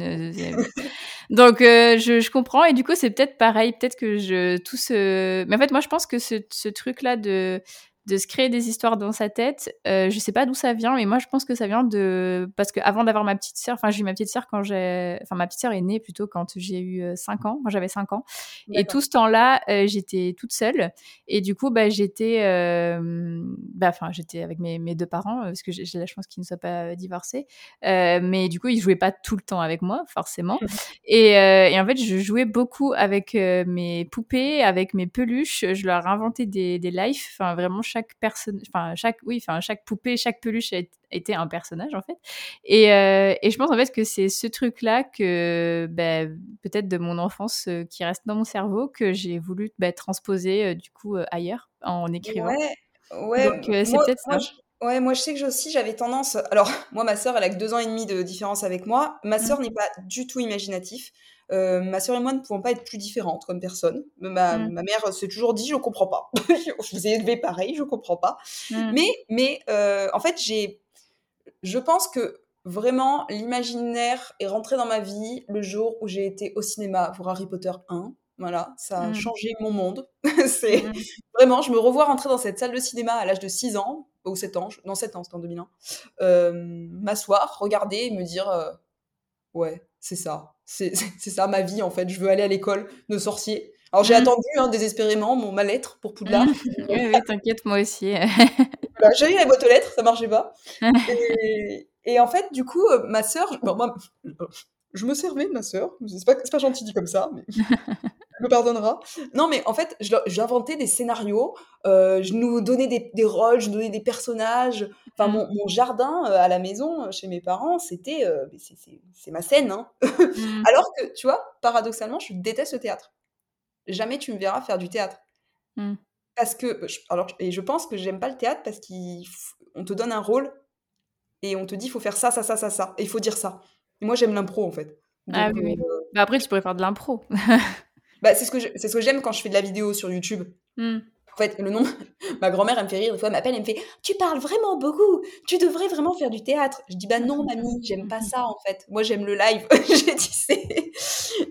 Donc, je, je, comprends. Et du coup, c'est peut-être pareil. Peut-être que je... Tout ce... Mais en fait, moi, je pense que ce, ce truc-là de de se créer des histoires dans sa tête. Euh, je sais pas d'où ça vient, mais moi je pense que ça vient de parce que avant d'avoir ma petite sœur, enfin j'ai eu ma petite sœur quand j'ai, enfin ma petite sœur est née plutôt quand j'ai eu 5 euh, ans, moi j'avais 5 ans, et tout ce temps-là euh, j'étais toute seule. Et du coup bah j'étais, euh, bah enfin j'étais avec mes, mes, deux parents parce que j'ai la chance qu'ils ne soient pas divorcés, mais du coup ils jouaient pas tout le temps avec moi forcément, [laughs] et, et, en fait je jouais beaucoup avec mes poupées, avec mes peluches, je leur inventais des, des lives, enfin vraiment chaque chaque personne, enfin chaque, oui, enfin chaque poupée, chaque peluche été un personnage en fait. Et, euh, et je pense en fait que c'est ce truc-là que ben, peut-être de mon enfance euh, qui reste dans mon cerveau que j'ai voulu ben, transposer euh, du coup ailleurs en écrivant. Ouais, ouais. Donc c'est peut-être ça. Ouais, moi je sais que aussi j'avais tendance. Alors, [laughs] moi, ma sœur, elle a que deux ans et demi de différence avec moi. Ma sœur mmh. n'est pas du tout imaginatif. Euh, ma sœur et moi ne pouvons pas être plus différentes comme personne. Ma, ma mère s'est toujours dit, je comprends pas. [laughs] je vous ai élevé pareil, je comprends pas. Mmh. Mais, mais euh, en fait, j'ai, je pense que vraiment l'imaginaire est rentré dans ma vie le jour où j'ai été au cinéma voir Harry Potter 1. Voilà, ça a mmh. changé mon monde. [laughs] c'est vraiment, je me revois rentrer dans cette salle de cinéma à l'âge de 6 ans ou 7 ans, non 7 ans, c'était en 2001. Euh, m'asseoir, regarder et me dire ouais, c'est ça, c'est ça ma vie en fait. Je veux aller à l'école de sorcier. Alors j'ai mmh. attendu hein, désespérément mon ma lettre pour Poudlard. [laughs] oui, oui t'inquiète, moi aussi. [laughs] j'ai eu la boîte aux lettres, ça marchait pas. Et, en fait, du coup, euh, ma sœur, moi, je me servais de ma sœur. C'est pas, pas gentil dit comme ça, mais [laughs] me pardonnera. Non, mais en fait, j'inventais des scénarios, euh, je nous donnais des, des, rôles, je donnais des personnages. Enfin, mmh. mon, jardin euh, à la maison, euh, chez mes parents, c'était. c'est ma scène. Hein. Mmh. [laughs] Alors que, tu vois, paradoxalement, je déteste le théâtre. Jamais tu me verras faire du théâtre. Mmh. Parce que. Alors, et je pense que j'aime pas le théâtre parce qu'on te donne un rôle et on te dit il faut faire ça, ça, ça, ça, ça. Et il faut dire ça. Et moi, j'aime l'impro, en fait. ah oui, oui. Bah après, tu pourrais faire de l'impro. [laughs] Bah, c'est ce que c'est ce que j'aime quand je fais de la vidéo sur YouTube. Hmm. En fait, le nom, [laughs] ma grand-mère, elle me fait rire. Des fois, elle m'appelle, elle me fait Tu parles vraiment beaucoup. Tu devrais vraiment faire du théâtre. Je dis Bah non, [laughs] mamie, j'aime pas ça en fait. Moi, j'aime le live. J'ai dit c'est.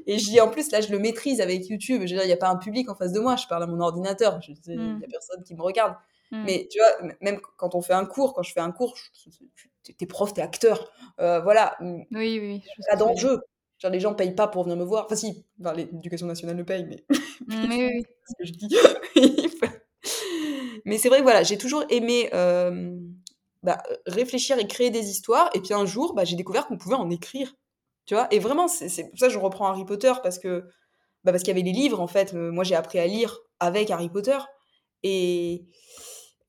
Et je dis En plus, là, je le maîtrise avec YouTube. Je veux dire, il n'y a pas un public en face de moi. Je parle à mon ordinateur. Il n'y a hmm. personne qui me regarde. Hmm. Mais tu vois, même quand on fait un cours, quand je fais un cours, t'es prof, t'es acteur. Euh, voilà. Oui, oui. Pas d'enjeu. Genre, les gens payent pas pour venir me voir. Enfin, si, l'éducation nationale le paye, mais. Mmh, oui, [laughs] ce que je dis. [laughs] mais c'est vrai que voilà, j'ai toujours aimé euh, bah, réfléchir et créer des histoires. Et puis un jour, bah, j'ai découvert qu'on pouvait en écrire. Tu vois? Et vraiment, c'est pour ça que je reprends Harry Potter, parce que. Bah, parce qu'il y avait les livres, en fait. Euh, moi, j'ai appris à lire avec Harry Potter. Et.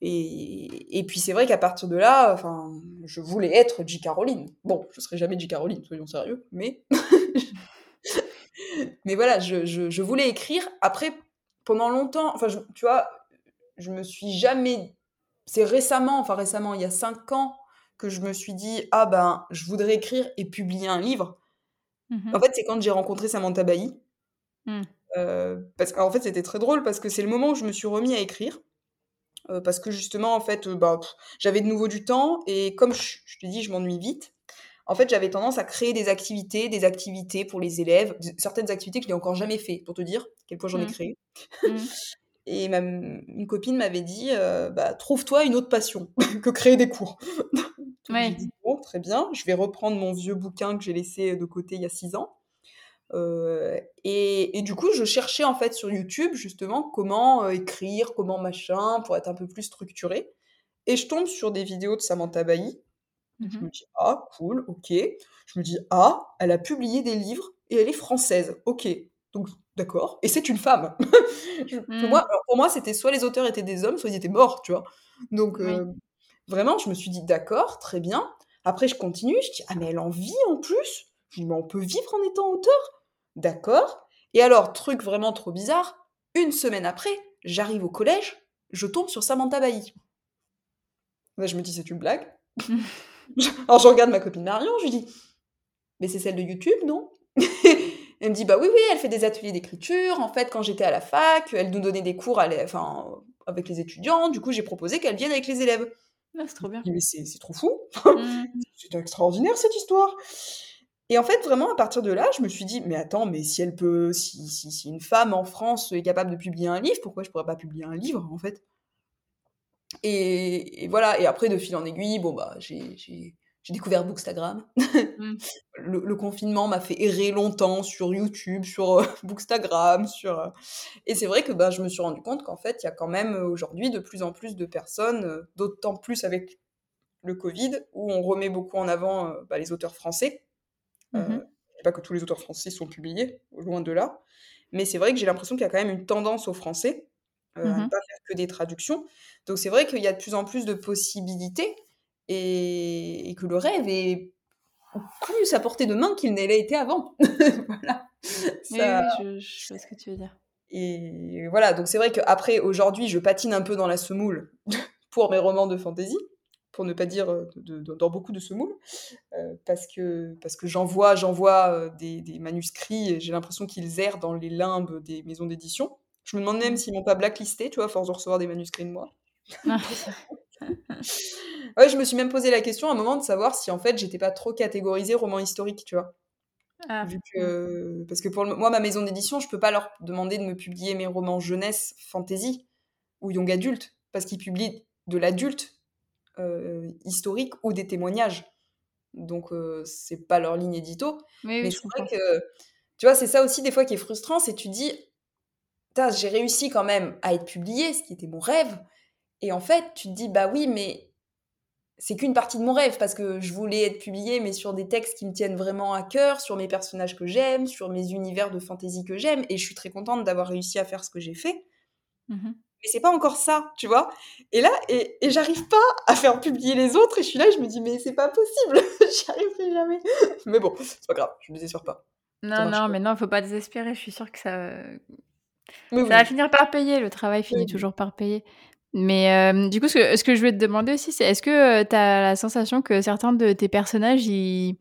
Et, et, puis c'est vrai qu'à partir de là, enfin, je voulais être J. Caroline. Bon, je serai jamais J. Caroline, soyons sérieux, mais [laughs] mais voilà, je, je, voulais écrire. Après, pendant longtemps, enfin, tu vois, je me suis jamais. C'est récemment, enfin récemment, il y a cinq ans, que je me suis dit ah ben, je voudrais écrire et publier un livre. Mmh en fait, c'est quand j'ai rencontré Samantha Bailly. Euh, parce qu'en fait, c'était très drôle parce que c'est le moment où je me suis remis à écrire. Euh, parce que justement, en fait, euh, bah, j'avais de nouveau du temps et comme je, je te dis, je m'ennuie vite en fait, j'avais tendance à créer des activités, des activités pour les élèves, certaines activités que je n'ai encore jamais fait, pour te dire quel point j'en ai mmh. créé. Mmh. [laughs] Et ma, une copine m'avait dit, euh, bah, trouve-toi une autre passion [laughs] que créer des cours. [laughs] ouais. dit, bon, très bien, je vais reprendre mon vieux bouquin que j'ai laissé de côté il y a six ans. Euh, et, et, du coup, je cherchais en fait sur YouTube justement comment euh, écrire, comment machin, pour être un peu plus structuré. Et je tombe sur des vidéos de Samantha Bailly, je me mmh dis, ah, cool, ok. Je me dis, ah, elle a publié des livres et elle est française, ok. Donc, d'accord. Et c'est une femme. [laughs] pour moi, alors, pour moi, c'était soit les auteurs étaient des hommes, soit ils étaient morts, tu vois. Donc, Oui. euh, vraiment, je me suis dit, d'accord, très bien. Après, je continue, je dis, ah, mais elle en vit en plus. Je dis, mais on peut vivre en étant auteur? D'accord. Et alors, truc vraiment trop bizarre, une semaine après, j'arrive au collège, je tombe sur Samantha Bailly. Là, je me dis, c'est une blague. [laughs] alors, je regarde ma copine Marion, je lui dis, mais c'est celle de YouTube, non? [laughs] Elle me dit, bah oui, oui, elle fait des ateliers d'écriture. En fait, quand j'étais à la fac, elle nous donnait des cours à les- enfin, avec les étudiants. Du coup, j'ai proposé qu'elle vienne avec les élèves. Ah, c'est trop bien. Mais c'est c'est trop fou. Mmh. [laughs] C'est extraordinaire cette histoire. Et en fait, vraiment, à partir de là, je me suis dit, mais attends, mais si elle peut, si, si, si une femme en France est capable de publier un livre, pourquoi je pourrais pas publier un livre, en fait? Et, et voilà, et après, de fil en aiguille, bon, bah, j'ai découvert Bookstagram. Mmh. [laughs] le, le confinement m'a fait errer longtemps sur YouTube, sur euh, [laughs] Bookstagram, sur... euh, Et c'est vrai que bah, je me suis rendu compte qu'en fait, il y a quand même euh, aujourd'hui de plus en plus de personnes, euh, d'autant plus avec le Covid, où on remet beaucoup en avant bah, les auteurs français. Euh, Mhm. je dis pas que tous les auteurs français sont publiés, loin de là. Mais c'est vrai que j'ai l'impression qu'il y a quand même une tendance aux Français euh, à ne Mhm. pas faire que des traductions. Donc c'est vrai qu'il y a de plus en plus de possibilités et, et que le rêve est plus à portée de main qu'il ne l'ait été avant. [laughs] voilà. Oui, Ça- oui, je, je ce que tu veux dire. Et voilà, donc c'est vrai qu'après, aujourd'hui, je patine un peu dans la semoule [laughs] pour mes romans de fantasy, pour ne pas dire de- de- dans beaucoup de semoule, euh, parce que, parce que j'en vois, j'en vois des, des manuscrits et j'ai l'impression qu'ils errent dans les limbes des maisons d'édition. Je me demande même Mm. s'ils m'ont pas blacklisté, tu vois, à force de recevoir des manuscrits de moi. Ah, [laughs] Ouais, je me suis même posé la question à un moment de savoir si en fait j'étais pas trop catégorisée roman historique, tu vois? ah, Vu que... Parce que pour le- moi, ma maison d'édition, je peux pas leur demander de me publier mes romans jeunesse, fantasy ou young adulte, parce qu'ils publient de l'adulte euh, historique ou des témoignages. Donc, euh, c'est pas leur ligne édito. Oui, Mais je c'est vrai que, tu vois, c'est ça aussi des fois qui est frustrant, c'est tu dis, j'ai réussi quand même à être publié, ce qui était mon rêve. Et en fait, tu te dis, bah oui, mais c'est qu'une partie de mon rêve parce que je voulais être publié, mais sur des textes qui me tiennent vraiment à cœur, sur mes personnages que j'aime, sur mes univers de fantasy que j'aime. Et je suis très contente d'avoir réussi à faire ce que j'ai fait. Mhm. Mais c'est pas encore ça, tu vois. Et là, et, et j'arrive pas à faire publier les autres. Et je suis là, et je me dis, mais c'est pas possible, [laughs] j'y arriverai jamais. Mais bon, c'est pas grave, je me désespère pas. Non, non, pas. mais non, faut pas désespérer. Je suis sûre que ça, Mais ça oui. va finir par payer. Le travail finit Oui. toujours par payer. Mais euh, du coup, ce que, ce que je voulais te demander aussi, c'est est-ce que tu as la sensation que certains de tes personnages, ils,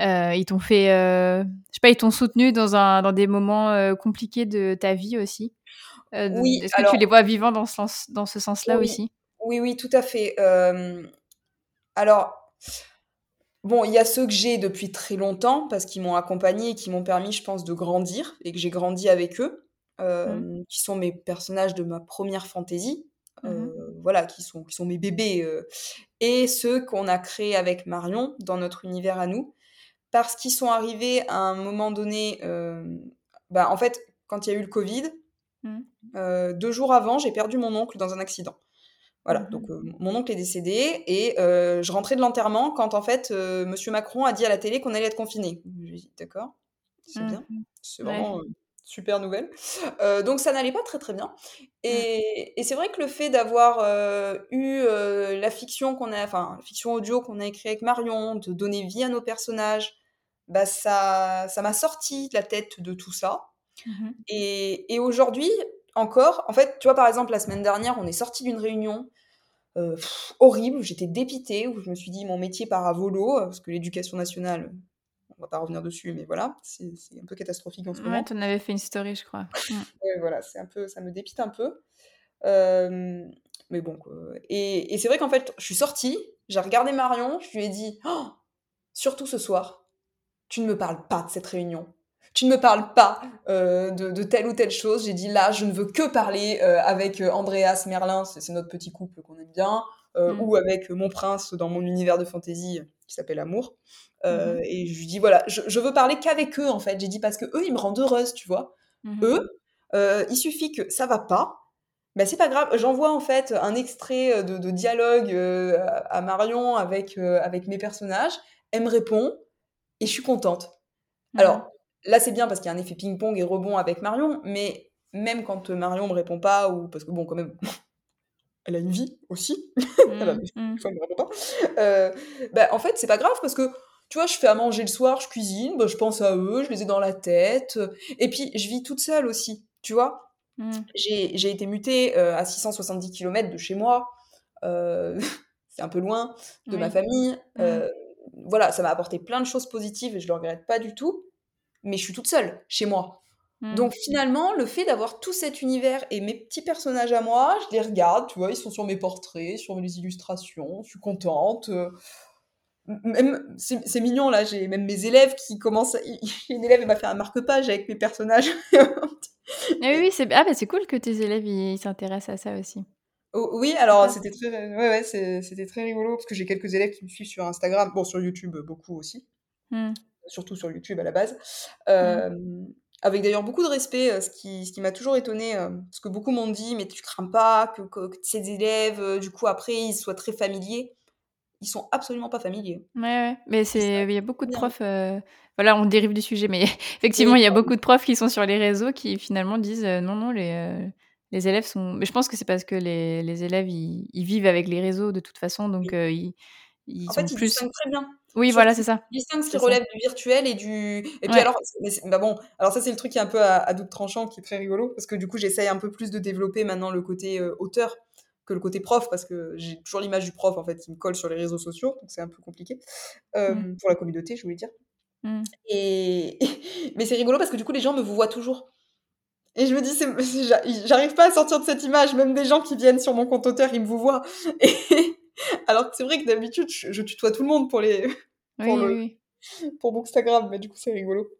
euh, ils t'ont fait, euh, je sais pas, ils t'ont soutenu dans, un, dans des moments euh, compliqués de ta vie aussi? Euh, Oui, Est-ce que alors- tu les vois vivants dans ce, sens, dans ce sens-là Oui. aussi? Oui, oui, tout à fait. Euh, alors, bon, il y a ceux que j'ai depuis très longtemps parce qu'ils m'ont accompagné et qui m'ont permis, je pense, de grandir et que j'ai grandi avec eux, euh, qui sont mes personnages de ma première fantaisie, euh, voilà, qui sont, qui sont mes bébés, et ceux qu'on a créés avec Marion dans notre univers à nous, parce qu'ils sont arrivés à un moment donné, bah, en fait, quand il y a eu le Covid, Mhm. euh, deux jours avant, j'ai perdu mon oncle dans un accident. Voilà, Mhm. donc euh, mon oncle est décédé et euh, je rentrais de l'enterrement quand en fait Monsieur Macron a dit à la télé qu'on allait être confiné. J'ai dit d'accord, c'est bien, Mhm. c'est vraiment super nouvelle. Donc ça n'allait pas très très bien. Et, et c'est vrai que le fait d'avoir eu la fiction qu'on a, enfin la fiction audio qu'on a écrite avec Marion, de donner vie à nos personnages, bah ça, ça m'a sorti de la tête de tout ça. Mhm. Et, et aujourd'hui, encore, en fait, tu vois, par exemple, la semaine dernière, on est sorti d'une réunion euh, pff, horrible, j'étais dépitée, où je me suis dit, mon métier part à volo, euh, parce que l'éducation nationale, on va pas revenir dessus, mais voilà, c'est un peu catastrophique en ce moment. Ouais, tu en avais fait une story, je crois. [laughs] Ouais, voilà, c'est un peu, ça me dépite un peu. Euh, mais bon, quoi. Et, et c'est vrai qu'en fait, je suis sortie, j'ai regardé Marion, je lui ai dit, Oh, surtout ce soir, tu ne me parles pas de cette réunion. Tu ne me parles pas euh, de, de telle ou telle chose. J'ai dit là, je ne veux que parler euh, avec euh, Andreas Merlin, c'est notre petit couple qu'on aime bien, euh, Mm. ou avec mon prince dans mon univers de fantasy qui s'appelle Amour. Mhm. Et je lui dis voilà, je, je veux parler qu'avec eux en fait. J'ai dit parce que eux, ils me rendent heureuse, tu vois Mhm. eux, il suffit que ça va pas, ben c'est pas grave. J'envoie en fait un extrait de, de dialogue à Marion avec, avec mes personnages. Elle me répond et je suis contente. Mhm. Alors, là, c'est bien parce qu'il y a un effet ping-pong et rebond avec Marion, mais même quand Marion me répond pas, ou parce que bon, quand même, elle a une vie aussi, [laughs] mmh, mmh. me répond pas, euh, bah, en fait, c'est pas grave parce que tu vois, je fais à manger le soir, je cuisine, bah, je pense à eux, je les ai dans la tête, et puis je vis toute seule aussi, tu vois. Mmh. J'ai été mutée euh, à 670 km de chez moi, euh, [laughs] c'est un peu loin de ma famille. voilà, ça m'a apporté plein de choses positives et je le regrette pas du tout, mais je suis toute seule chez moi. Mmh. Donc finalement, le fait d'avoir tout cet univers et mes petits personnages à moi, je les regarde, tu vois, ils sont sur mes portraits, sur mes illustrations, je suis contente. Euh, même, c'est mignon là, j'ai même mes élèves qui commencent. [laughs] Une élève m'a fait un marque-page avec mes personnages. [laughs] ah oui, c'est ah, bah, c'est cool que tes élèves ils s'intéressent à ça aussi. Oh, oui, alors c'était très, ouais, ouais, c'était très rigolo parce que j'ai quelques élèves qui me suivent sur Instagram, bon sur YouTube beaucoup aussi, mmh. Surtout sur YouTube à la base. Mmh. Euh, avec d'ailleurs beaucoup de respect, euh, ce qui, ce qui m'a toujours étonné, euh, parce que beaucoup m'ont dit, mais tu crains pas que, que, ces élèves, euh, du coup, après, ils soient très familiers. Ils sont absolument pas familiers. Ouais, ouais. mais c'est, il y a beaucoup de profs, voilà, on dérive du sujet, mais [laughs] effectivement, il y a beaucoup de profs qui sont sur les réseaux qui finalement disent, non, non, les, les élèves sont. Mais je pense que c'est parce que les, les élèves, ils, vivent avec les réseaux de toute façon, donc ils, ils en fait, ils plus. très bien. Oui, voilà, c'est ça. Ils distinguent ce qui relève du virtuel et du. Et puis alors, bah bon, alors ça c'est le truc qui est un peu à, double tranchant, qui est très rigolo, parce que du coup j'essaye un peu plus de développer maintenant le côté euh, auteur que le côté prof, parce que j'ai toujours l'image du prof en fait qui me colle sur les réseaux sociaux, donc c'est un peu compliqué euh, mmh. pour la communauté, je voulais dire. Mmh. Et [laughs] mais c'est rigolo parce que du coup les gens me vous voient toujours. Et je me dis, j'arrive pas à sortir de cette image, même des gens qui viennent sur mon compte auteur, ils me vous voient. [laughs] Et [laughs] alors c'est vrai que d'habitude, je, tutoie tout le monde pour les pour, oui, pour Bookstagram, mais du coup c'est rigolo.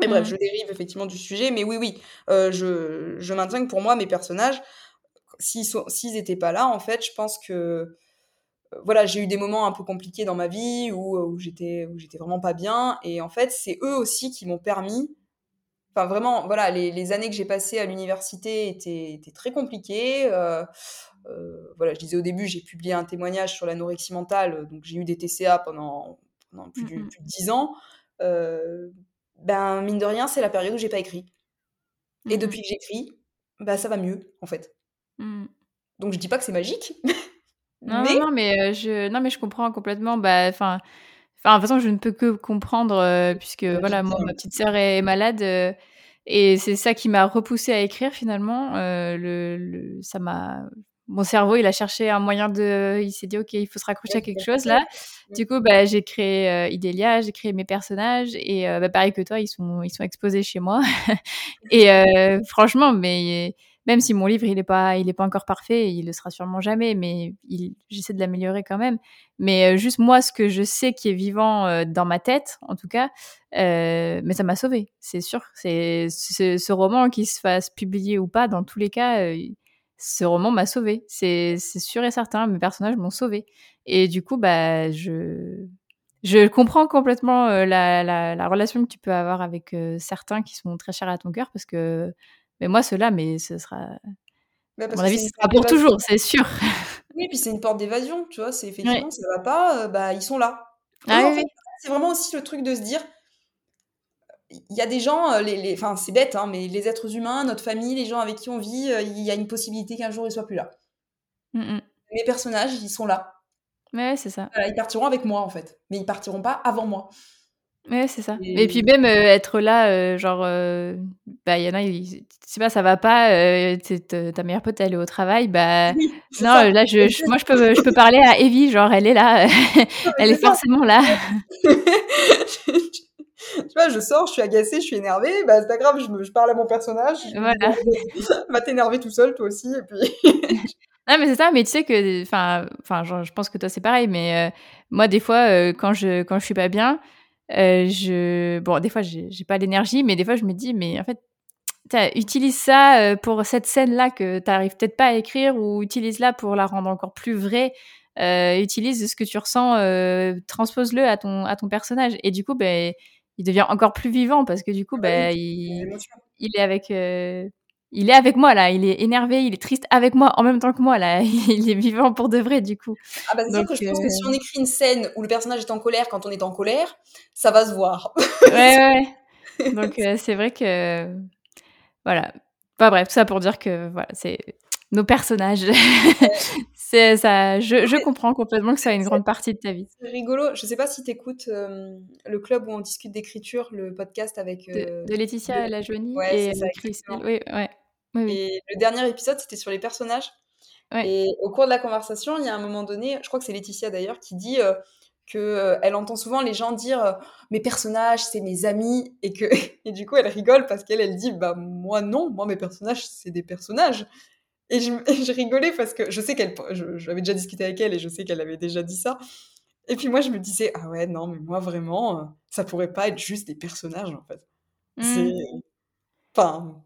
Mais bref, je dérive effectivement du sujet, mais oui, oui, euh, je, je, maintiens que pour moi, mes personnages, s'ils s'ils étaient pas là, en fait, je pense que euh, voilà, j'ai eu des moments un peu compliqués dans ma vie où, où j'étais où j'étais vraiment pas bien, et en fait, c'est eux aussi qui m'ont permis. Enfin, vraiment, voilà, les, les années que j'ai passées à l'université étaient, étaient, très compliquées. Euh, euh, voilà, je disais au début, j'ai publié un témoignage sur l'anorexie mentale, donc j'ai eu des TCA pendant, plus, de, plus, 10 ans. Euh, ben, mine de rien, c'est la période où j'ai pas écrit. Et depuis que j'écris, bah, ça va mieux, en fait. Donc je dis pas que c'est magique. [laughs] non, mais... non, mais euh, je, non, mais je comprends complètement. Bah, enfin, enfin, de toute façon, je ne peux que comprendre, puisque voilà, moi, ma petite sœur est malade. et c'est ça qui m'a repoussé à écrire finalement. le, ça m'a mon cerveau, il a cherché un moyen de. Il s'est dit, OK, il faut se raccrocher à quelque chose là. Du coup, bah, j'ai créé euh, Idélia, j'ai créé mes personnages et euh, bah, pareil que toi, ils sont, ils sont exposés chez moi. [laughs] et euh, franchement, mais même si mon livre, il n'est pas, il est pas encore parfait, il le sera sûrement jamais, mais j'essaie de l'améliorer quand même. Mais juste moi, ce que je sais qui est vivant dans ma tête, en tout cas, mais ça m'a sauvé, c'est sûr. C'est ce roman, qui se fasse publier ou pas, dans tous les cas ce roman m'a sauvé. C'est sûr et certain, mes personnages m'ont sauvé. Et du coup, bah, je, je comprends complètement euh, la, la, relation que tu peux avoir avec euh, certains qui sont très chers à ton cœur, parce que mais moi, ceux-là, mais ce sera. Bah, à mon avis, ce sera pour toujours, c'est sûr. [laughs] Oui, puis c'est une porte d'évasion, tu vois. C'est effectivement, ça va pas, euh, bah, ils sont là. Ah c'est vraiment aussi le truc de se dire, il y a des gens, euh, les, les, enfin c'est bête, hein, mais les êtres humains, notre famille, les gens avec qui on vit, euh, il y a une possibilité qu'un jour ils soient plus là. Mmh Mes personnages, ils sont là. Ouais, c'est ça. ils partiront avec moi en fait, mais ils partiront pas avant moi. Ouais, c'est ça. Et... puis même euh, être là, genre, bah il y en a, je sais pas, ça va pas, ta meilleure pote elle est au travail, bah [laughs] non, là je, moi je peux, je peux parler à Evie, genre elle est là, [laughs] elle est forcément là. [laughs] tu vois, je sors, je suis agacée, je suis énervée, bah c'est pas grave, je, je, parle à mon personnage. Voilà. va t'énerver tout seul, toi aussi, et puis. Non, mais c'est ça, mais tu sais que, enfin, enfin, je pense que toi c'est pareil, mais euh, moi des fois, euh, quand je quand je suis pas bien, euh, je, bon, des fois j'ai pas l'énergie, mais des fois je me dis, mais en fait, utilise ça pour cette scène-là que t'arrives peut-être pas à écrire, ou utilise-la pour la rendre encore plus vraie. utilise ce que tu ressens, transpose-le à ton à ton personnage, et du coup, ben il devient encore plus vivant parce que du coup, ah bah, il, il, est avec, euh, il est avec moi là, il est énervé, il est triste avec moi en même temps que moi là, [laughs] il est vivant pour de vrai du coup. Ah bah c'est sûr que je pense que si on écrit une scène où le personnage est en colère quand on est en colère, ça va se voir. [laughs] ouais ouais. Donc euh, c'est vrai que voilà. Enfin bref, tout ça pour dire que voilà, c'est nos personnages. [laughs] c'est ça. Je, je, comprends complètement que ça a une grande partie de ta vie. C'est rigolo. Je sais pas si tu écoutes euh, le club où on discute d'écriture, le podcast avec de, de, Laetitia de... Lajonie ouais, et ça, Christelle. Oui, ouais. Oui, oui. Et le dernier épisode, c'était sur les personnages. Ouais. Et au cours de la conversation, il y a un moment donné, je crois que c'est Laetitia d'ailleurs, qui dit euh, que euh, elle entend souvent les gens dire euh, mes personnages, c'est mes amis, et que [laughs] et du coup elle rigole parce qu'elle elle dit bah moi non, moi mes personnages c'est des personnages. Et je, [laughs] et je, rigolais parce que je sais qu'elle, j'avais déjà discuté avec elle et je sais qu'elle avait déjà dit ça. Et puis moi je me disais ah ouais non mais moi vraiment euh, ça pourrait pas être juste des personnages en fait. Mmh. C'est, enfin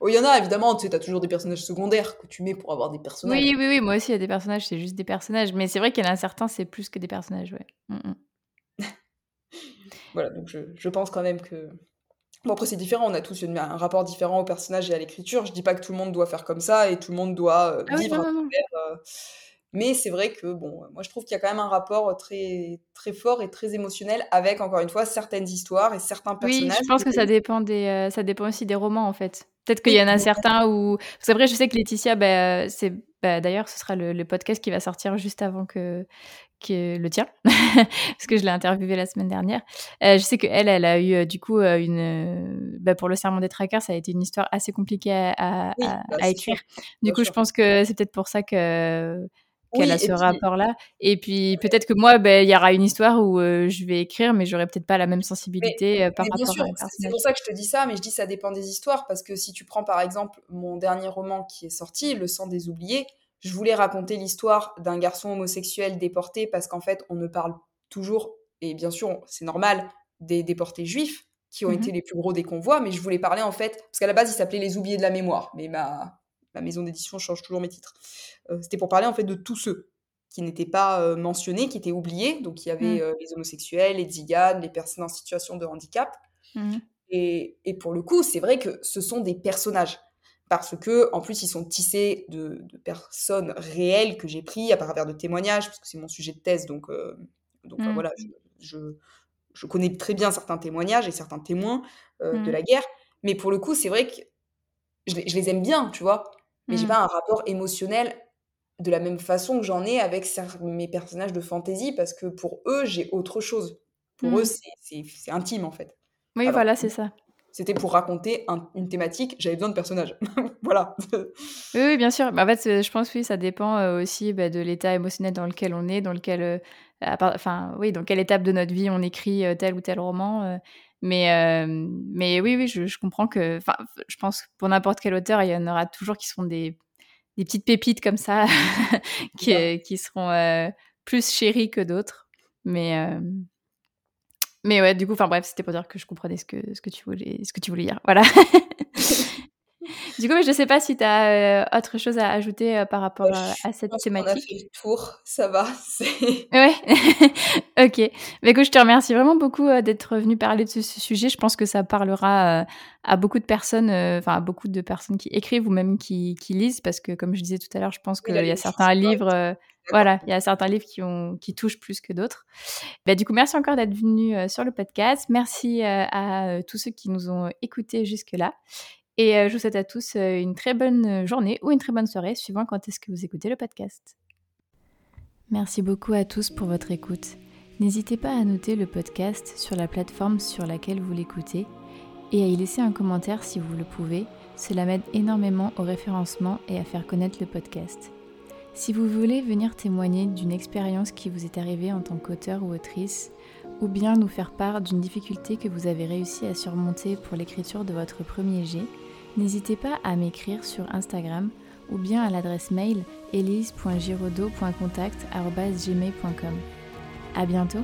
Oh, il y en a évidemment, tu sais, as toujours des personnages secondaires que tu mets pour avoir des personnages. Oui, oui, oui, moi aussi, il y a des personnages, c'est juste des personnages. Mais c'est vrai qu'il y en a certains, c'est plus que des personnages, ouais. Mmh, mmh. [laughs] voilà, donc je, je, pense quand même que. Bon, après, c'est différent, on a tous une, un rapport différent au personnage et à l'écriture. Je dis pas que tout le monde doit faire comme ça et tout le monde doit euh, ah vivre oui, non, non, non. Euh, mais c'est vrai que, bon, moi je trouve qu'il y a quand même un rapport très, très fort et très émotionnel avec, encore une fois, certaines histoires et certains personnages. Oui, je pense que ça dépend, des, euh, ça dépend aussi des romans, en fait. Peut-être qu'il y en a certains où. C'est vrai, je sais que Laetitia, bah, c'est. Bah, D'ailleurs, ce sera le, le, podcast qui va sortir juste avant que, que le tien, [laughs] parce que je l'ai interviewé la semaine dernière. Euh, je sais qu'elle, elle a eu euh, du coup une. Bah, pour le serment des traqueurs, ça a été une histoire assez compliquée à, à, oui, à, bah, à écrire. Du Bien coup, sûr. je pense que c'est peut-être pour ça que qu'elle Oui, a ce puis- rapport-là. Et puis peut-être que moi, ben, il y aura une histoire où euh, je vais écrire, mais j'aurai peut-être pas la même sensibilité euh, par Mais bien rapport sûr, à c'est- pour ça que je te dis ça, mais je dis ça dépend des histoires, parce que si tu prends par exemple mon dernier roman qui est sorti, Le sang des oubliés, je voulais raconter l'histoire d'un garçon homosexuel déporté, parce qu'en fait, on ne parle toujours, et bien sûr, c'est normal, des déportés juifs, qui ont Mhm. été les plus gros des convois, mais je voulais parler en fait, parce qu'à la base, il s'appelait Les oubliés de la mémoire, mais ma, ma maison d'édition change toujours mes titres. Euh, C'était pour parler en fait de tous ceux qui n'étaient pas euh, mentionnés, qui étaient oubliés, donc il y avait Mhm. euh, les homosexuels, les tziganes, les personnes en situation de handicap. Mhm. Et, et pour le coup, c'est vrai que ce sont des personnages. Parce que, en plus, ils sont tissés de, de personnes réelles que j'ai pris à travers de témoignages, parce que c'est mon sujet de thèse, donc, euh, Mhm. voilà, je, je, je connais très bien certains témoignages et certains témoins euh, de la guerre. Mais pour le coup, c'est vrai que je les aime bien, tu vois. Mais j'ai Mhm. pas un rapport émotionnel de la même façon que j'en ai avec mes personnages de fantasy, parce que pour eux, j'ai autre chose. Pour eux, Mhm. c'est- intime, en fait. Oui, Alors, voilà, c'est ça. c'était pour raconter un- une thématique, j'avais besoin de personnages. [laughs] voilà. [laughs] Oui, oui, bien sûr. Bah, en fait, je pense oui, ça dépend euh, aussi bah, de l'état émotionnel dans lequel on est, dans lequel, euh, à part- enfin, oui, dans quelle étape de notre vie on écrit euh, tel ou tel roman. euh, mais, euh, mais oui, oui, je, je comprends que, enfin, je pense que pour n'importe quel auteur, il y en aura toujours qui seront des, des petites pépites comme ça, [laughs] qui, qui seront euh, plus chéries que d'autres. Mais, euh, mais ouais, du coup, enfin bref, c'était pour dire que je comprenais ce que, ce que, tu, voulais, ce que tu voulais dire. Voilà. [laughs] Du coup, je sais pas si tu as euh, autre chose à ajouter euh, par rapport à, cette pense qu'on a thématique. fait le tour, ça va. [laughs] Ouais, [laughs] ok. Mais écoute, je te remercie vraiment beaucoup euh, d'être venu parler de ce, ce sujet. Je pense que ça parlera à beaucoup de personnes, enfin à beaucoup de personnes qui écrivent ou même qui, qui lisent, parce que comme je disais tout à l'heure, je pense qu'il y a certains livres, voilà, il y a certains livres qui, ont, qui touchent plus que d'autres. Bah, du coup, merci encore d'être venu euh, sur le podcast. Merci euh, à euh, tous ceux qui nous ont écoutés jusque-là. Et euh, je vous souhaite à tous euh, une très bonne journée ou une très bonne soirée, suivant quand est-ce que vous écoutez le podcast. Merci beaucoup à tous pour votre écoute. N'hésitez pas à noter le podcast sur la plateforme sur laquelle vous l'écoutez et à y laisser un commentaire si vous le pouvez. Cela m'aide énormément au référencement et à faire connaître le podcast. Si vous voulez venir témoigner d'une expérience qui vous est arrivée en tant qu'auteur ou autrice, ou bien nous faire part d'une difficulté que vous avez réussi à surmonter pour l'écriture de votre premier jet, n'hésitez pas à m'écrire sur Instagram ou bien à l'adresse mail elise.giraudot.contact@gmail.com. À bientôt.